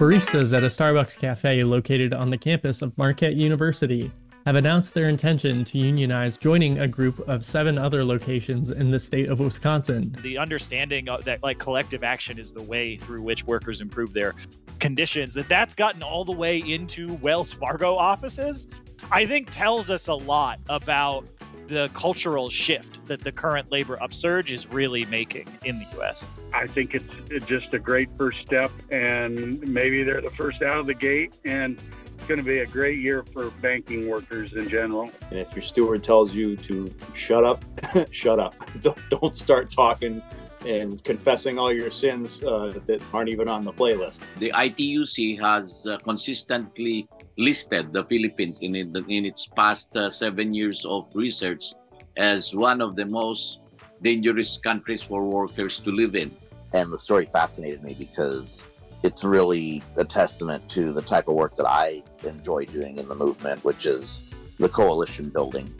Baristas at a Starbucks cafe located on the campus of Marquette University have announced their intention to unionize, joining a group of seven other locations in the state of Wisconsin. The understanding that like collective action is the way through which workers improve their conditions, that that's gotten all the way into Wells Fargo offices, I think tells us a lot about the cultural shift that the current labor upsurge is really making in the U.S. I think it's just a great first step, and maybe they're the first out of the gate, and it's going to be a great year for banking workers in general. And if your steward tells you to shut up, shut up. Don't, don't start talking and confessing all your sins uh, that aren't even on the playlist. The ITUC has uh, consistently listed the Philippines in, it, in its past uh, seven years of research as one of the most dangerous countries for workers to live in. And the story fascinated me because it's really a testament to the type of work that I enjoy doing in the movement, which is the coalition building,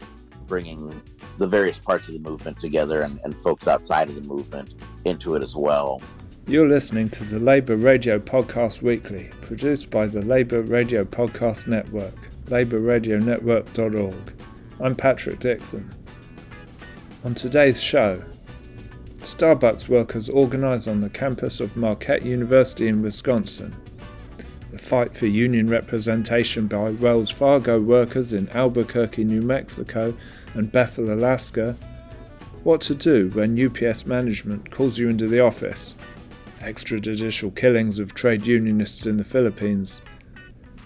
bringing the various parts of the movement together and, and folks outside of the movement into it as well. You're listening to the Labour Radio Podcast Weekly, produced by the Labour Radio Podcast Network, labourradionetwork.org. I'm Patrick Dixon. On today's show, Starbucks workers organise on the campus of Marquette University in Wisconsin. The fight for union representation by Wells Fargo workers in Albuquerque, New Mexico and Bethel, Alaska. What to do when UPS management calls you into the office extrajudicial killings of trade unionists in the Philippines,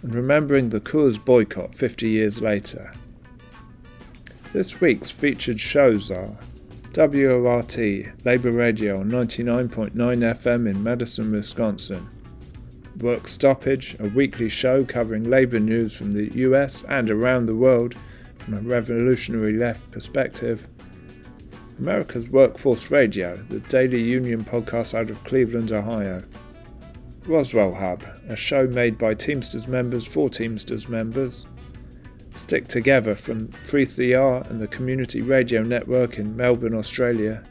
and remembering the Coors boycott 50 years later. This week's featured shows are WORT Labour Radio on 99.9 FM in Madison, Wisconsin. Work Stoppage, a weekly show covering labour news from the US and around the world from a revolutionary left perspective. America's Workforce Radio, the daily union podcast out of Cleveland, Ohio. Roswell Hub, a show made by Teamsters members for Teamsters members. Stick Together from 3CR and the Community Radio Network in Melbourne, Australia.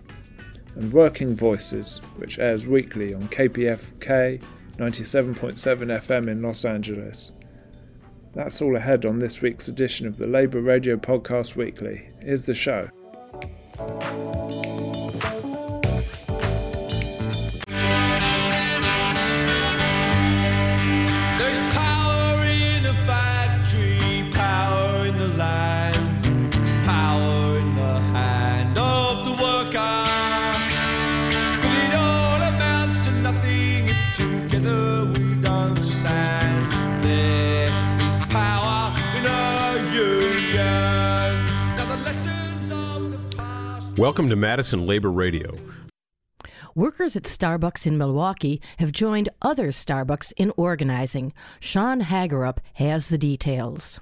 And Working Voices, which airs weekly on KPFK 97.7 FM in Los Angeles. That's all ahead on this week's edition of the Labour Radio Podcast Weekly. Here's the show. Thank you. Welcome to Madison Labor Radio. Workers at Starbucks in Milwaukee have joined other Starbucks in organizing. Sean Hagerup has the details.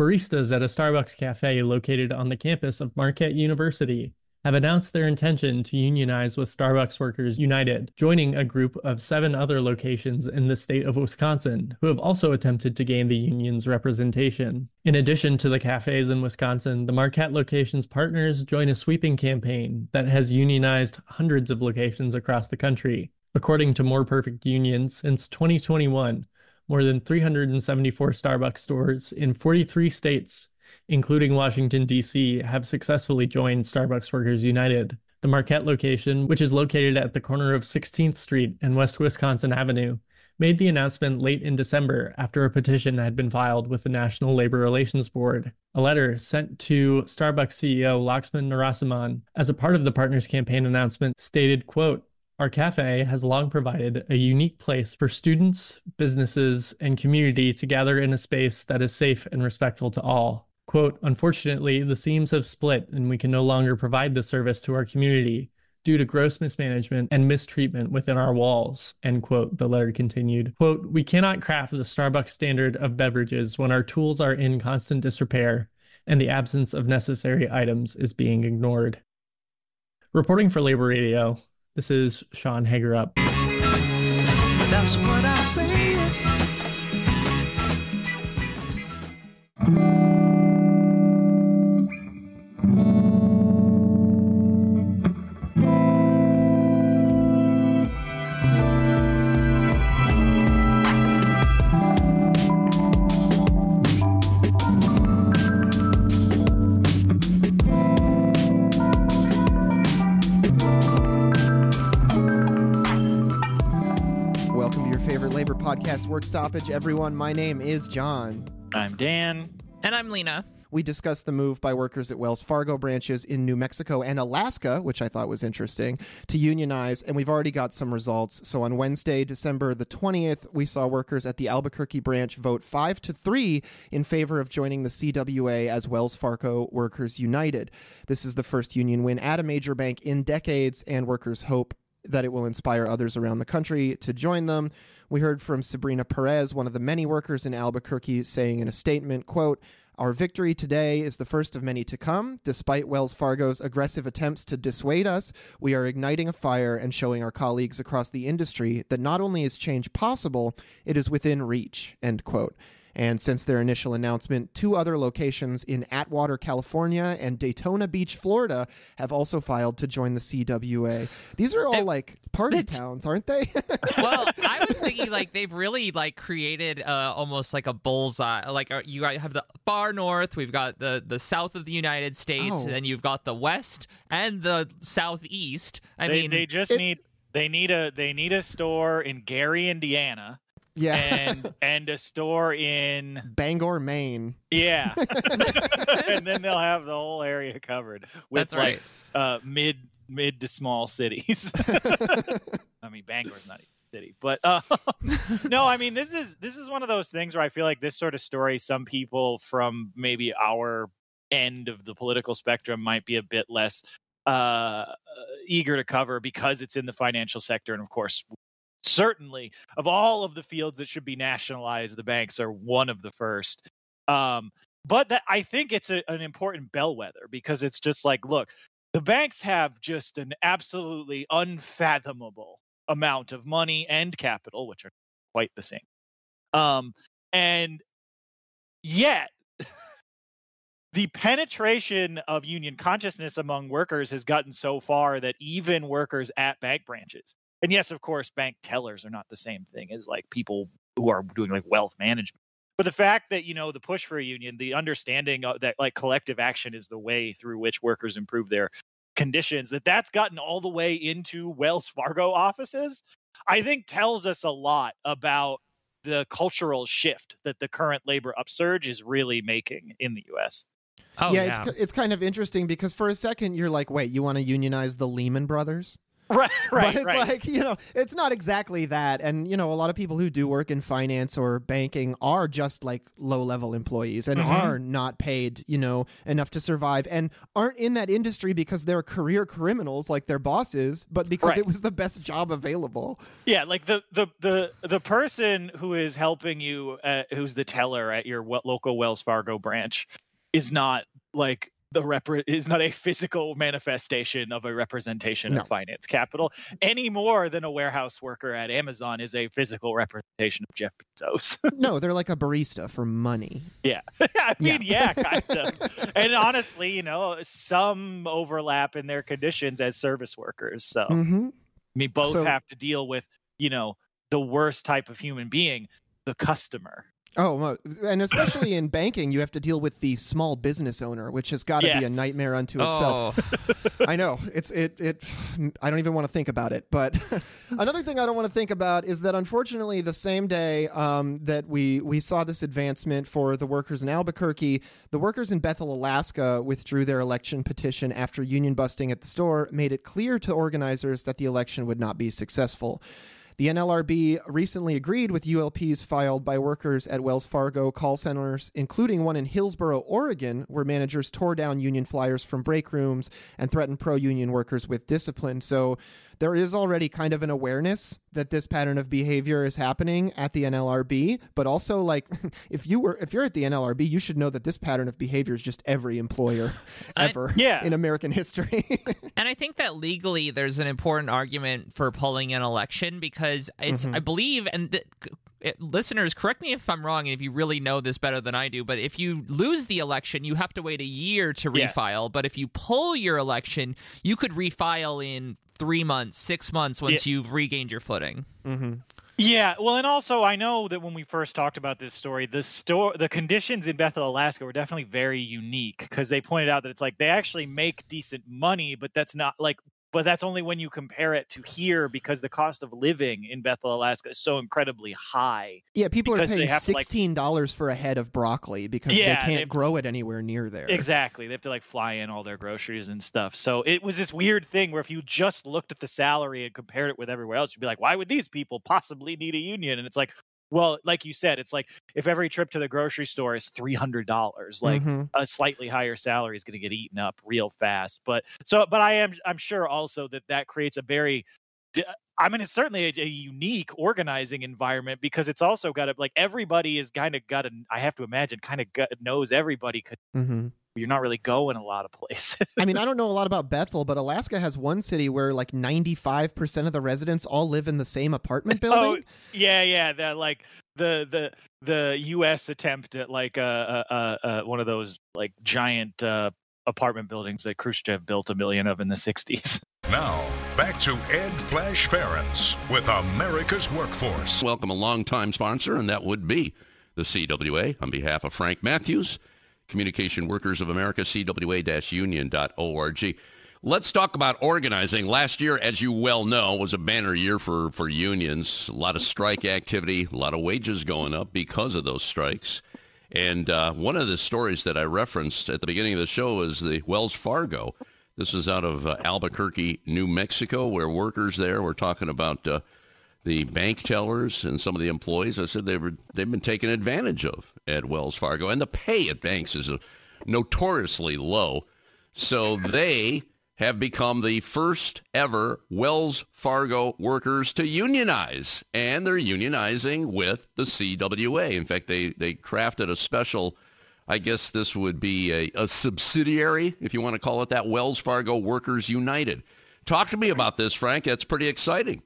Baristas at a Starbucks cafe located on the campus of Marquette University have announced their intention to unionize with Starbucks Workers United, joining a group of seven other locations in the state of Wisconsin who have also attempted to gain the union's representation. In addition to the cafes in Wisconsin, the Marquette location's partners join a sweeping campaign that has unionized hundreds of locations across the country. According to More Perfect Unions, since 2021, more than 374 Starbucks stores in 43 states including Washington, D.C., have successfully joined Starbucks Workers United. The Marquette location, which is located at the corner of 16th Street and West Wisconsin Avenue, made the announcement late in December after a petition had been filed with the National Labor Relations Board. A letter sent to Starbucks CEO Laxman Narasimhan as a part of the partners campaign announcement stated, quote, our cafe has long provided a unique place for students, businesses, and community to gather in a space that is safe and respectful to all. Quote, unfortunately, the seams have split and we can no longer provide this service to our community due to gross mismanagement and mistreatment within our walls, end quote, the letter continued. Quote, we cannot craft the Starbucks standard of beverages when our tools are in constant disrepair and the absence of necessary items is being ignored. Reporting for Labor Radio, this is Sean Hagerup. That's what I say. Stoppage, everyone. My name is John. I'm Dan. And I'm Lena. We discussed the move by workers at Wells Fargo branches in New Mexico and Alaska, which I thought was interesting, to unionize, and we've already got some results. So on Wednesday, December the 20th, we saw workers at the Albuquerque branch vote 5 to 3 in favor of joining the CWA as Wells Fargo Workers United. This is the first union win at a major bank in decades, and workers hope that it will inspire others around the country to join them. We heard from Sabrina Perez, one of the many workers in Albuquerque, saying in a statement, quote, our victory today is the first of many to come. Despite Wells Fargo's aggressive attempts to dissuade us, we are igniting a fire and showing our colleagues across the industry that not only is change possible, it is within reach. End quote. And since their initial announcement, two other locations in Atwater, California and Daytona Beach, Florida have also filed to join the CWA. These are all And like party the- towns, aren't they? well, I was thinking like they've really like created uh, almost like a bullseye. Like uh, you have the far north, we've got the the south of the United States, Oh. and then you've got the west and the southeast. I they, mean, they just it- need they need a they need a store in Gary, Indiana, yeah. and and a store in Bangor, Maine. yeah, and then they'll have the whole area covered with That's right. like uh, mid mid to small cities. I mean, Bangor's not a city, but uh, no, I mean this is this is one of those things where I feel like this sort of story, some people from maybe our end of the political spectrum might be a bit less uh, eager to cover because it's in the financial sector, and of course. Certainly, of all of the fields that should be nationalized, the banks are one of the first. Um, but that I think it's a, an important bellwether because it's just like, look, the banks have just an absolutely unfathomable amount of money and capital, which are quite the same. Um, and yet, the penetration of union consciousness among workers has gotten so far that even workers at bank branches, and yes, of course, bank tellers are not the same thing as like people who are doing like wealth management. But the fact that you know the push for a union, the understanding of that like collective action is the way through which workers improve their conditions, that that's gotten all the way into Wells Fargo offices, I think tells us a lot about the cultural shift that the current labor upsurge is really making in the U.S. oh yeah, yeah, It's, it's kind of interesting because for a second you're like, wait, you want to unionize the Lehman Brothers? Right, right, but it's right. like you know it's not exactly that and you know a lot of people who do work in finance or banking are just like low level employees and Mhm. are not paid you know enough to survive and aren't in that industry because they're career criminals like their bosses but because Right. it was the best job available Yeah, like the the the the person who is helping you, uh, who's the teller at your local Wells Fargo branch, is not like the rep is not a physical manifestation of a representation No. of finance capital any more than a warehouse worker at Amazon is a physical representation of Jeff Bezos. no they're like a barista for money yeah, I mean, Yeah. yeah, kind of. and honestly, you know, some overlap in their conditions as service workers. So. hmm I mean, both So- have to deal with, you know, the worst type of human being, the customer. Oh, and especially in banking, you have to deal with the small business owner, which has got to be a nightmare unto itself. oh, I know it's it it. I don't even want to think about it. But another thing I don't want to think about is that unfortunately, the same day um, that we we saw this advancement for the workers in Albuquerque, the workers in Bethel, Alaska, withdrew their election petition after union busting at the store made it clear to organizers that the election would not be successful. The NLRB recently agreed with ULPs filed by workers at Wells Fargo call centers, including one in Hillsboro, Oregon, where managers tore down union flyers from break rooms and threatened pro union workers with discipline. So there is already kind of an awareness that this pattern of behavior is happening at the NLRB, but also like if you were if you're at the NLRB, you should know that this pattern of behavior is just every employer I- ever yeah. in American history. and I think that legally there's an important argument for pulling an election because it's Mhm. I believe and th- it, listeners correct me if I'm wrong and if you really know this better than I do but if you lose the election you have to wait a year to Yes. refile but if you pull your election you could refile in 3 months 6 months once you've regained your footing mm-hmm. Yeah, well, and also I know that when we first talked about this story, the store, the conditions in Bethel, Alaska, were definitely very unique because they pointed out that it's like they actually make decent money, but that's not like but that's only when you compare it to here because the cost of living in Bethel, Alaska is so incredibly high. Yeah, people are paying like- sixteen dollars for a head of broccoli because Yeah, they they- can't grow it anywhere near there. Exactly. They have to like fly in all their groceries and stuff. So it was this weird thing where if you just looked at the salary and compared it with everywhere else, you'd be like, why would these people possibly need a union? And it's like, well, like you said, it's like if every trip to the grocery store is three hundred dollars, like Mhm. a slightly higher salary is going to get eaten up real fast. But so, but I am, I'm sure also that that creates a very, I mean, it's certainly a, a unique organizing environment because it's also got to like everybody is kind of got to. I have to imagine kind of knows everybody because hmm you're not really going a lot of places. I mean, I don't know a lot about Bethel, but Alaska has one city where like 95% of the residents all live in the same apartment building. oh, building. yeah, yeah. That like the the the U.S. attempt at like uh, uh, uh, uh one of those like giant uh, apartment buildings that Khrushchev built a million of in the '60s. Now, back to Ed Flash Ferenc with America's Workforce. Welcome a longtime sponsor, and that would be the CWA. On behalf of Frank Matthews, Communication Workers of America, CWA-union.org. Let's talk about organizing. Last year, as you well know, was a banner year for, for unions. A lot of strike activity, a lot of wages going up because of those strikes. And uh, one of the stories that I referenced at the beginning of the show is the Wells Fargo. This is out of uh, Albuquerque, New Mexico, where workers there were talking about uh, the bank tellers and some of the employees. I said they were they've been taken advantage of at Wells Fargo, and the pay at banks is notoriously low. So they have become the first ever Wells Fargo workers to unionize, and they're unionizing with the CWA. In fact, they they crafted a special. I guess this would be a, a subsidiary, if you want to call it that, Wells Fargo Workers United. Talk to me about this, Frank. That's pretty exciting.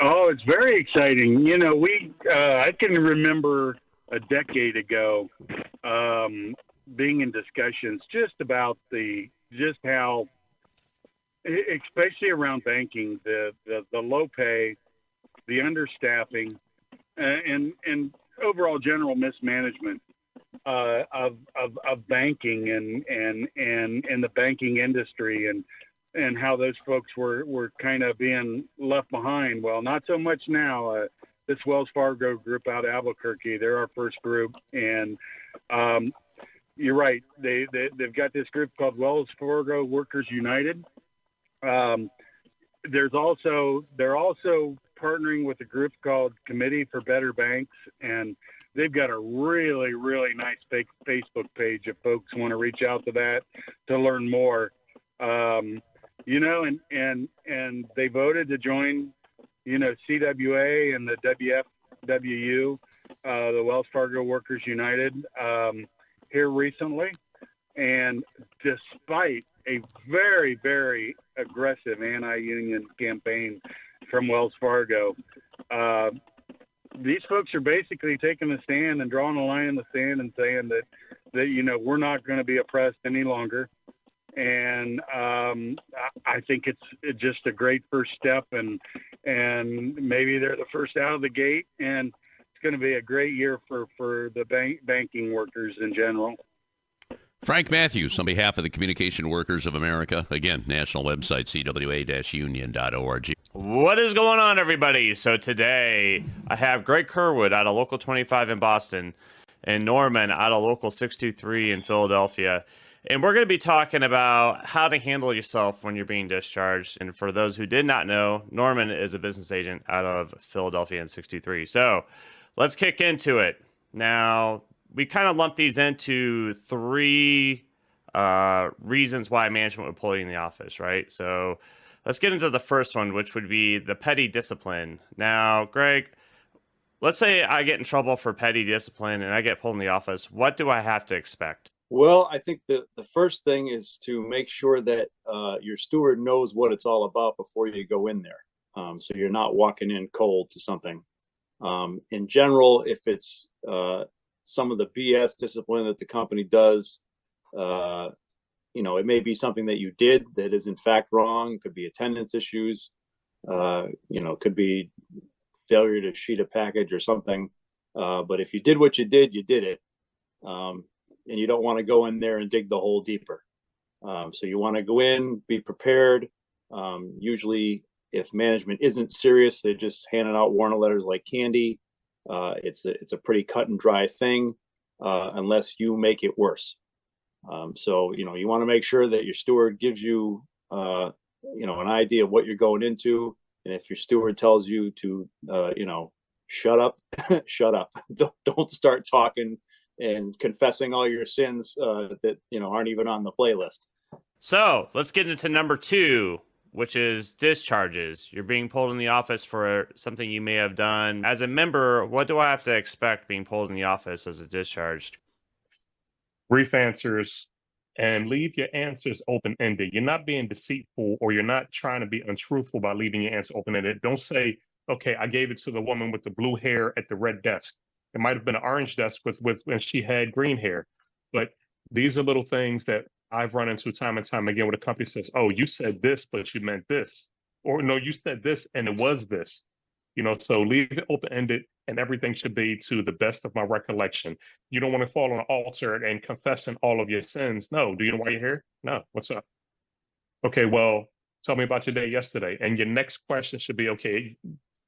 Oh, it's very exciting. You know, we uh, I can remember a decade ago um, being in discussions just about the just how, especially around banking, the the, the low pay, the understaffing, uh, and and overall general mismanagement uh, of, of of banking and and and and the banking industry and and how those folks were were kind of being left behind. Well, not so much now. Uh, this Wells Fargo group out of Albuquerque, they're our first group, and um, you're right. They, they they've got this group called Wells Fargo Workers United. Um, there's also they're also partnering with a group called Committee for Better Banks, and they've got a really really nice fa- Facebook page if folks want to reach out to that to learn more. Um, you know, and and and they voted to join, you know, CWA and the WFWU, uh, the Wells Fargo Workers United, um, here recently, and despite a very very aggressive anti-union campaign from Wells Fargo. Uh, these folks are basically taking a stand and drawing a line in the sand and saying that, that you know, we're not going to be oppressed any longer and um, I- I think it's it's just a great first step, and and maybe they're the first out of the gate, and it's going to be a great year for for the bank banking workers in general. Frank Matthews, on behalf of the Communication Workers of America, again, national website, cwa-union.org. What is going on, everybody? So today I have Greg Kerwood out of Local 25 in Boston and Norman out of Local 623 in Philadelphia. And we're going to be talking about how to handle yourself when you're being discharged. And for those who did not know, Norman is a business agent out of Philadelphia in 63. So let's kick into it. Now, we kind of lump these into three uh, reasons why management would pull you in the office, right? So let's get into the first one, which would be the petty discipline. Now, Greg, let's say I get in trouble for petty discipline and I get pulled in the office. What do I have to expect? Well, I think the, the first thing is to make sure that uh, your steward knows what it's all about before you go in there. Um, so you're not walking in cold to something. Um, in general, if it's uh, some of the BS discipline that the company does, uh, you know, it may be something that you did that is in fact wrong. It Could be attendance issues. Uh, you know, could be failure to sheet a package or something. Uh, but if you did what you did, you did it. Um, and you don't want to go in there and dig the hole deeper. Um, so you want to go in, be prepared, Um, usually, if management isn't serious, they're just handing out warning letters like candy. Uh, it's a, it's a pretty cut and dry thing, uh, unless you make it worse. Um, so you know you want to make sure that your steward gives you uh, you know an idea of what you're going into, and if your steward tells you to uh, you know shut up, shut up, don't don't start talking and confessing all your sins uh, that you know aren't even on the playlist. So let's get into number two, which is discharges. You're being pulled in the office for something you may have done. As a member, what do I have to expect being pulled in the office as a discharged? Brief answers and leave your answers open ended. You're not being deceitful or you're not trying to be untruthful by leaving your answer open ended. Don't say, okay, I gave it to the woman with the blue hair at the red desk. It might have been an orange desk with, with when she had green hair. But these are little things that I've run into time and time again where the company says, oh, you said this, but you meant this. Or no, you said this and it was this. You know, so leave it open ended and everything should be to the best of my recollection. You don't want to fall on an altar and confessing all of your sins. No. Do you know why you're here? No. What's up? Okay, well, tell me about your day yesterday. And your next question should be okay,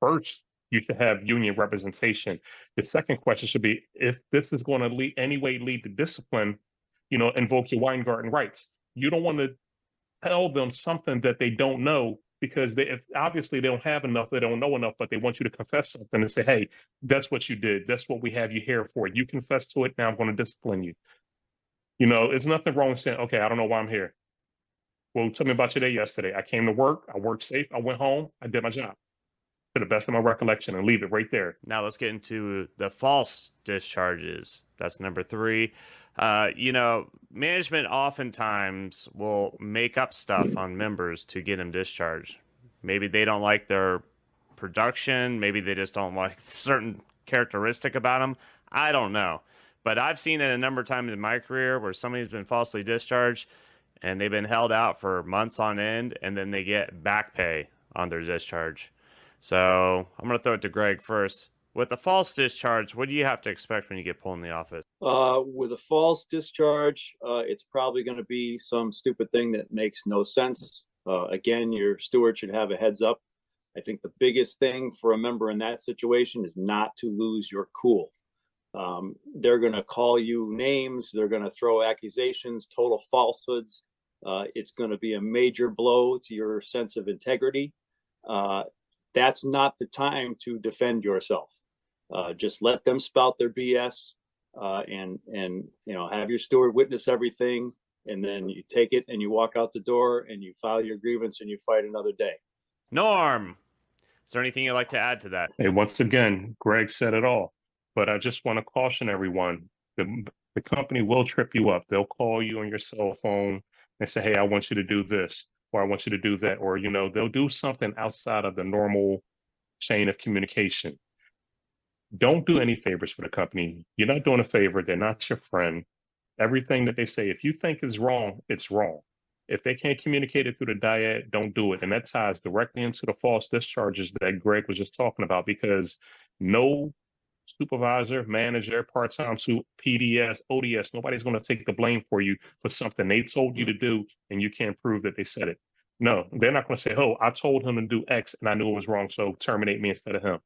first, you should have union representation. The second question should be if this is going to lead any way lead to discipline, you know, invoke your Weingarten rights. You don't want to tell them something that they don't know because they if obviously they don't have enough, they don't know enough, but they want you to confess something and say, hey, that's what you did. That's what we have you here for. You confess to it. Now I'm going to discipline you. You know, it's nothing wrong with saying, okay, I don't know why I'm here. Well, tell me about your day yesterday. I came to work. I worked safe. I went home. I did my job to the best of my recollection and leave it right there. Now let's get into the false discharges. That's number three. Uh, you know, management oftentimes will make up stuff on members to get them discharged. Maybe they don't like their production. Maybe they just don't like certain characteristic about them. I don't know. But I've seen it a number of times in my career where somebody's been falsely discharged and they've been held out for months on end and then they get back pay on their discharge. So I'm going to throw it to Greg first. With a false discharge, what do you have to expect when you get pulled in the office? Uh, with a false discharge, uh, it's probably going to be some stupid thing that makes no sense. Uh, again, your steward should have a heads up. I think the biggest thing for a member in that situation is not to lose your cool. Um, they're going to call you names, they're going to throw accusations, total falsehoods. Uh, it's going to be a major blow to your sense of integrity. Uh, that's not the time to defend yourself. Uh, just let them spout their BS uh, and and you know have your steward witness everything, and then you take it and you walk out the door and you file your grievance and you fight another day. Norm, is there anything you'd like to add to that? Hey, once again, Greg said it all, but I just want to caution everyone: the the company will trip you up. They'll call you on your cell phone and say, "Hey, I want you to do this." Or I want you to do that, or you know, they'll do something outside of the normal chain of communication. Don't do any favors for the company. You're not doing a favor. They're not your friend. Everything that they say, if you think is wrong, it's wrong. If they can't communicate it through the diet, don't do it. And that ties directly into the false discharges that Greg was just talking about because no supervisor, manager, part-time to PDS, ODS. Nobody's going to take the blame for you for something they told you to do and you can't prove that they said it. No, they're not going to say, "Oh, I told him to do X and I knew it was wrong, so terminate me instead of him."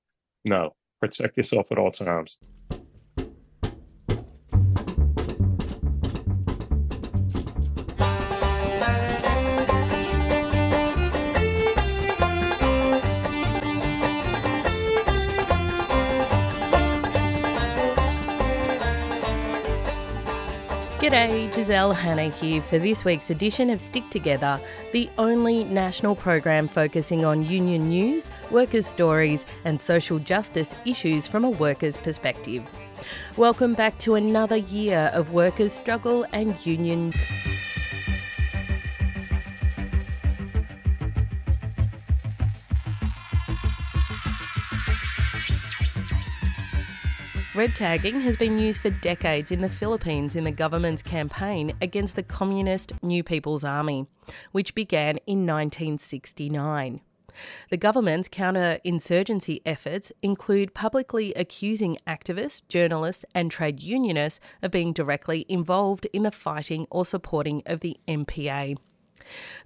No, protect yourself at all times. G'day, Giselle Hanna here for this week's edition of Stick Together, the only national program focusing on union news, workers' stories, and social justice issues from a worker's perspective. Welcome back to another year of workers' struggle and union. Red tagging has been used for decades in the Philippines in the government's campaign against the communist New People's Army, which began in 1969. The government's counter-insurgency efforts include publicly accusing activists, journalists, and trade unionists of being directly involved in the fighting or supporting of the NPA.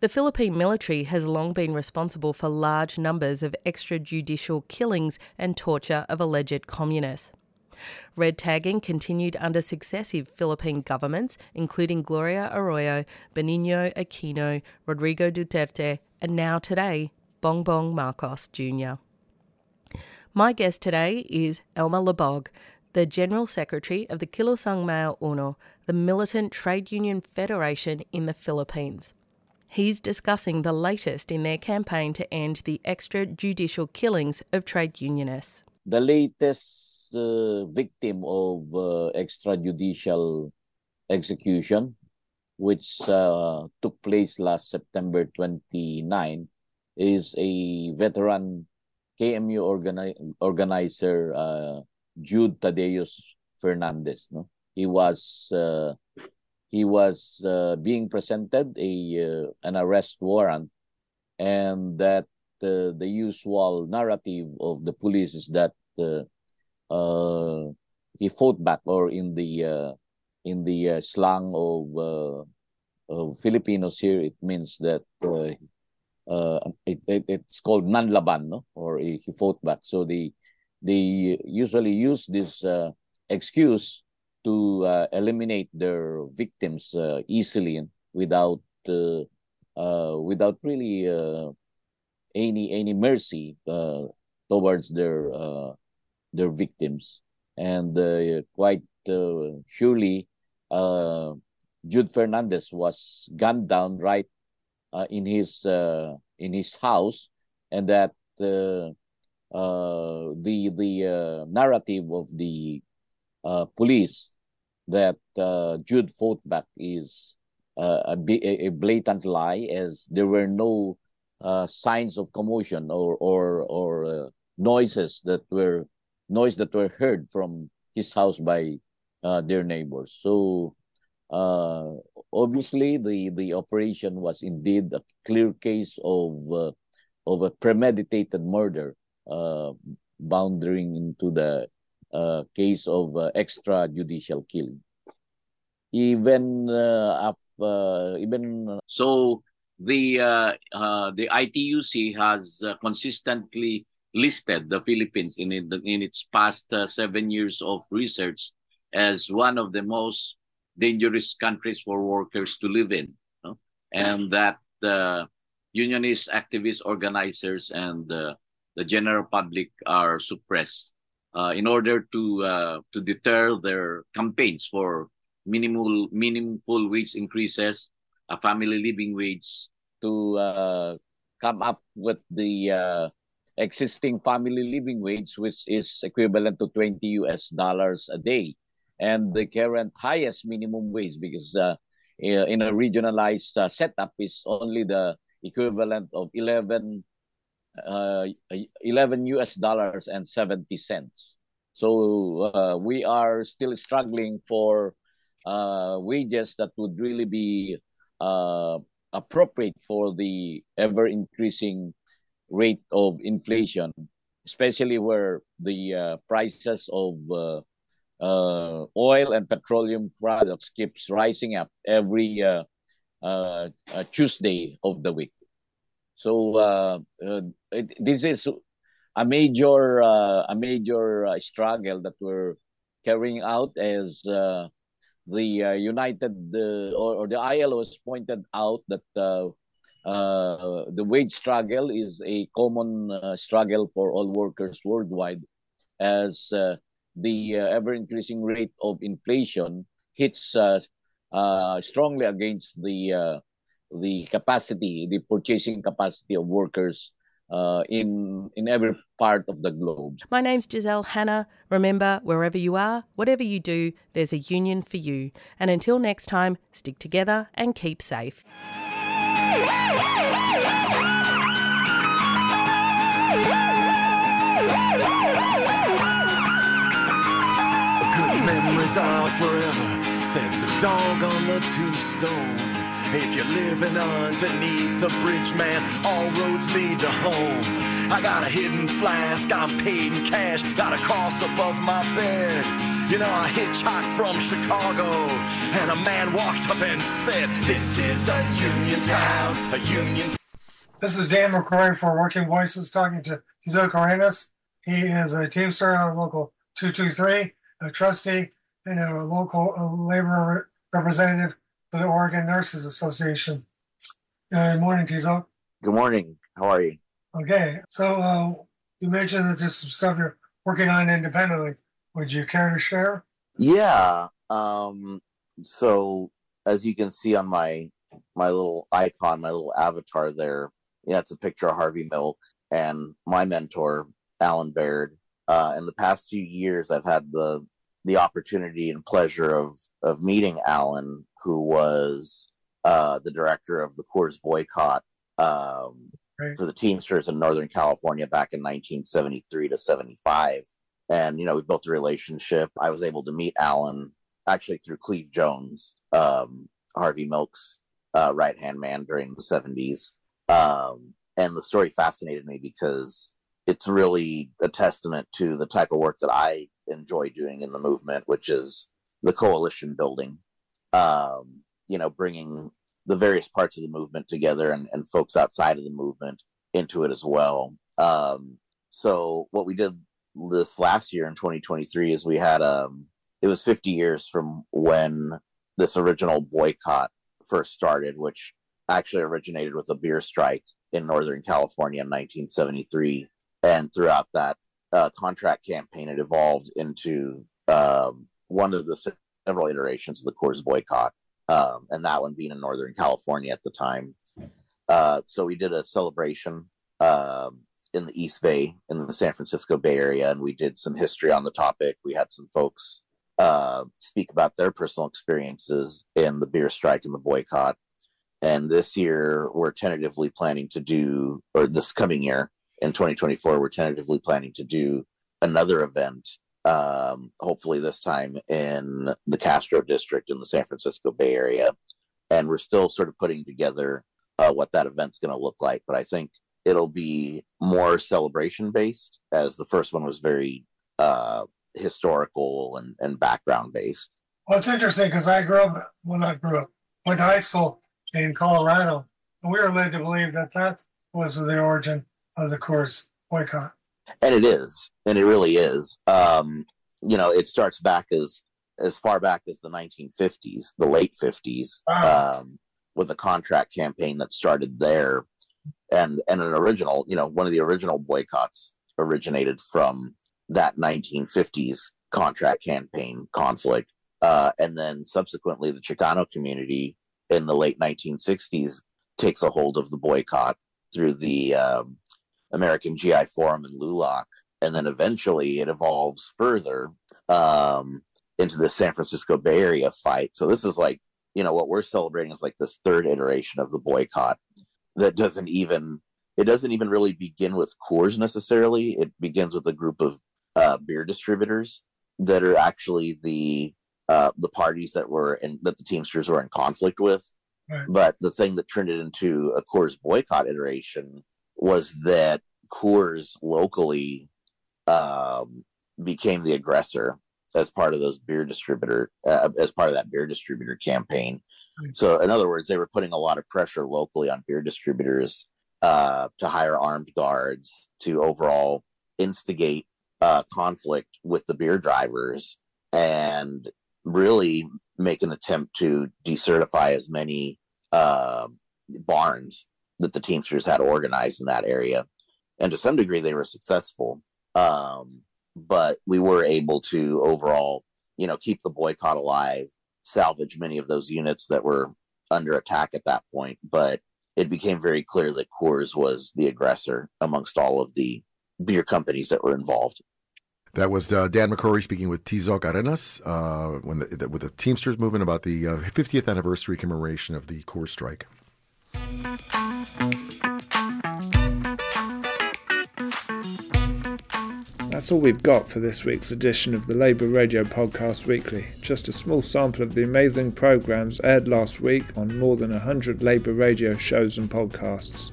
The Philippine military has long been responsible for large numbers of extrajudicial killings and torture of alleged communists. Red tagging continued under successive Philippine governments, including Gloria Arroyo, Benigno Aquino, Rodrigo Duterte, and now today, Bongbong Marcos Jr. My guest today is Elmer Labog, the General Secretary of the Kilusang Mayo Uno, the militant trade union federation in the Philippines. He's discussing the latest in their campaign to end the extrajudicial killings of trade unionists. The latest uh, victim of uh, extrajudicial execution, which uh, took place last September 29, is a veteran KMU organi- organizer, uh, Jude Thaddeus Fernandez. No, he was uh, he was uh, being presented a an arrest warrant, and that the usual narrative of the police is that uh, uh, he fought back, or in the uh, in the uh, slang of uh, of Filipinos here, it means that uh, uh, it, it, it's called nanlaban, no? or he fought back. So they they usually use this excuse to eliminate their victims easily without uh, uh, without really uh, any any mercy towards their uh, their victims, and uh, quite uh, surely, uh, Jude Fernandez was gunned down right uh, in his uh, in his house, and that uh, the the narrative of the police that Jude fought back is a, a blatant lie, as there were no signs of commotion or or or noises that were noise that were heard from his house by uh, their neighbors. So uh, obviously, the the operation was indeed a clear case of uh, of a premeditated murder, uh, bounding into the uh, case of uh, extrajudicial killing. Even uh, even So the the ITUC has consistently listed the Philippines in in its past uh, seven years of research as one of the most dangerous countries for workers to live in, no? and that the unionist activists, organizers, and uh, the general public are suppressed uh, in order to uh, to deter their campaigns for minimal meaningful wage increases, a family living wage, to uh, come up with the uh, existing family living wage, which is equivalent to 20 US dollars a day, and the current highest minimum wage, because uh, in a regionalized uh, setup is only the equivalent of 11, uh, 11 US dollars and 70 cents. So uh, we are still struggling for uh, wages that would really be uh, appropriate for the ever increasing rate of inflation, especially where the uh, prices of uh, uh, oil and petroleum products keeps rising up every uh, uh, uh, Tuesday of the week. So it, this is a major a major struggle that we're carrying out as the United or, or the ILO has pointed out that uh, the wage struggle is a common uh, struggle for all workers worldwide, as uh, the uh, ever increasing rate of inflation hits uh, strongly against the the capacity, the purchasing capacity of workers in in every part of the globe. My name's Giselle Hanna. Remember, wherever you are, whatever you do, there's a union for you. And until next time, stick together and keep safe. Memories are forever, said the dog on the tombstone. If you're living underneath the bridge, man, all roads lead to home. I got a hidden flask, I'm paid in cash, got a cross above my bed. You know, I hitchhiked from Chicago, and a man walked up and said, This is a union town, a union This is Dan McCrory for Working Voices talking to Tizoc Arenas. He is a Teamster out of Local 223, a trustee, and a local labor representative for the Oregon Nurses Association. Uh, good morning, Tizoc. Good morning. How are you? Okay, so uh, you mentioned that there's some stuff you're working on independently. Would you care to share? Yeah. Um, so as you can see on my my little icon, my little avatar there, yeah, it's a picture of Harvey Milk and my mentor, Allan Baird. Uh, in the past few years, I've had the the opportunity and pleasure of of meeting Allan, who was uh, the director of the Coors boycott um, right. for the Teamsters in Northern California back in 1973 to 75. And you know, we built a relationship. I was able to meet Allan actually through Cleve Jones, um, Harvey Milk's uh, right hand man during the 70s. Um, and the story fascinated me because it's really a testament to the type of work that I enjoy doing in the movement, which is the coalition building. Um, you know, bringing the various parts of the movement together and, and folks outside of the movement into it as well. Um, so what we did this last year in 2023 is we had um, it was 50 years from when this original boycott first started, which actually originated with a beer strike in Northern California in 1973. And throughout that uh, contract campaign, it evolved into um, one of the several iterations of the Coors boycott, um, and that one being in Northern California at the time. Uh, so we did a celebration um, in the East Bay, in the San Francisco Bay Area, and we did some history on the topic. We had some folks uh, speak about their personal experiences in the beer strike and the boycott. And this year, we're tentatively planning to do, or this coming year in 2024, we're tentatively planning to do another event, um, hopefully this time in the Castro district in the San Francisco Bay Area. And we're still sort of putting together uh, what that event's going to look like. But I think it'll be more celebration based, as the first one was very uh, historical and, and background based. Well, it's interesting because I grew up, well, not grew up, went to high school in Colorado. And we were led to believe that that was the origin of the Coors boycott. And it is, and it really is. Um, you know, it starts back as as far back as the 1950s, the late 50s, wow. um, with a contract campaign that started there, and and an original, you know, one of the original boycotts originated from that 1950s contract campaign conflict, uh, and then subsequently the Chicano community in the late 1960s takes a hold of the boycott through the um, American GI Forum in LULAC. And then eventually it evolves further um, into the San Francisco Bay Area fight. So this is like, you know, what we're celebrating is like this third iteration of the boycott that doesn't even, it doesn't even really begin with Coors necessarily. It begins with a group of uh, beer distributors that are actually the uh, the parties that were in that the Teamsters were in conflict with. Right. But the thing that turned it into a Coors boycott iteration was that Coors locally um, became the aggressor as part of those beer distributor uh, as part of that beer distributor campaign. Right. So, in other words, they were putting a lot of pressure locally on beer distributors uh, to hire armed guards to overall instigate uh, conflict with the beer drivers and really make an attempt to decertify as many uh, barns that the Teamsters had organized in that area. And to some degree, they were successful. Um, but we were able to overall, you know, keep the boycott alive, salvage many of those units that were under attack at that point. But it became very clear that Coors was the aggressor amongst all of the beer companies that were involved. That was uh, Dan McCrory speaking with Tizoc Arenas uh, when the, the, with the Teamsters movement about the uh, 50th anniversary commemoration of the Coors strike. That's all we've got for this week's edition of the Labour Radio Podcast Weekly. Just a small sample of the amazing programmes aired last week on more than 100 Labour Radio shows and podcasts.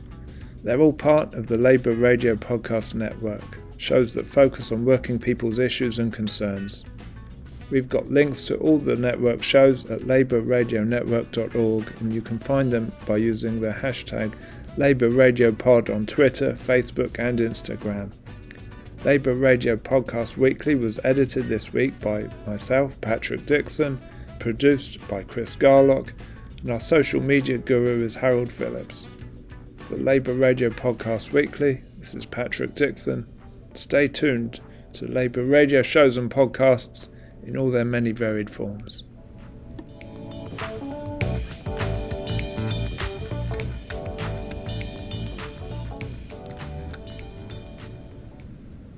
They're all part of the Labour Radio Podcast Network shows that focus on working people's issues and concerns. We've got links to all the network shows at labourradionetwork.org and you can find them by using the hashtag Labour Radio Pod on Twitter, Facebook, and Instagram. Labour Radio Podcast Weekly was edited this week by myself, Patrick Dixon, produced by Chris Garlock, and our social media guru is Harold Phillips. For Labour Radio Podcast Weekly, this is Patrick Dixon. Stay tuned to Labour radio shows and podcasts in all their many varied forms.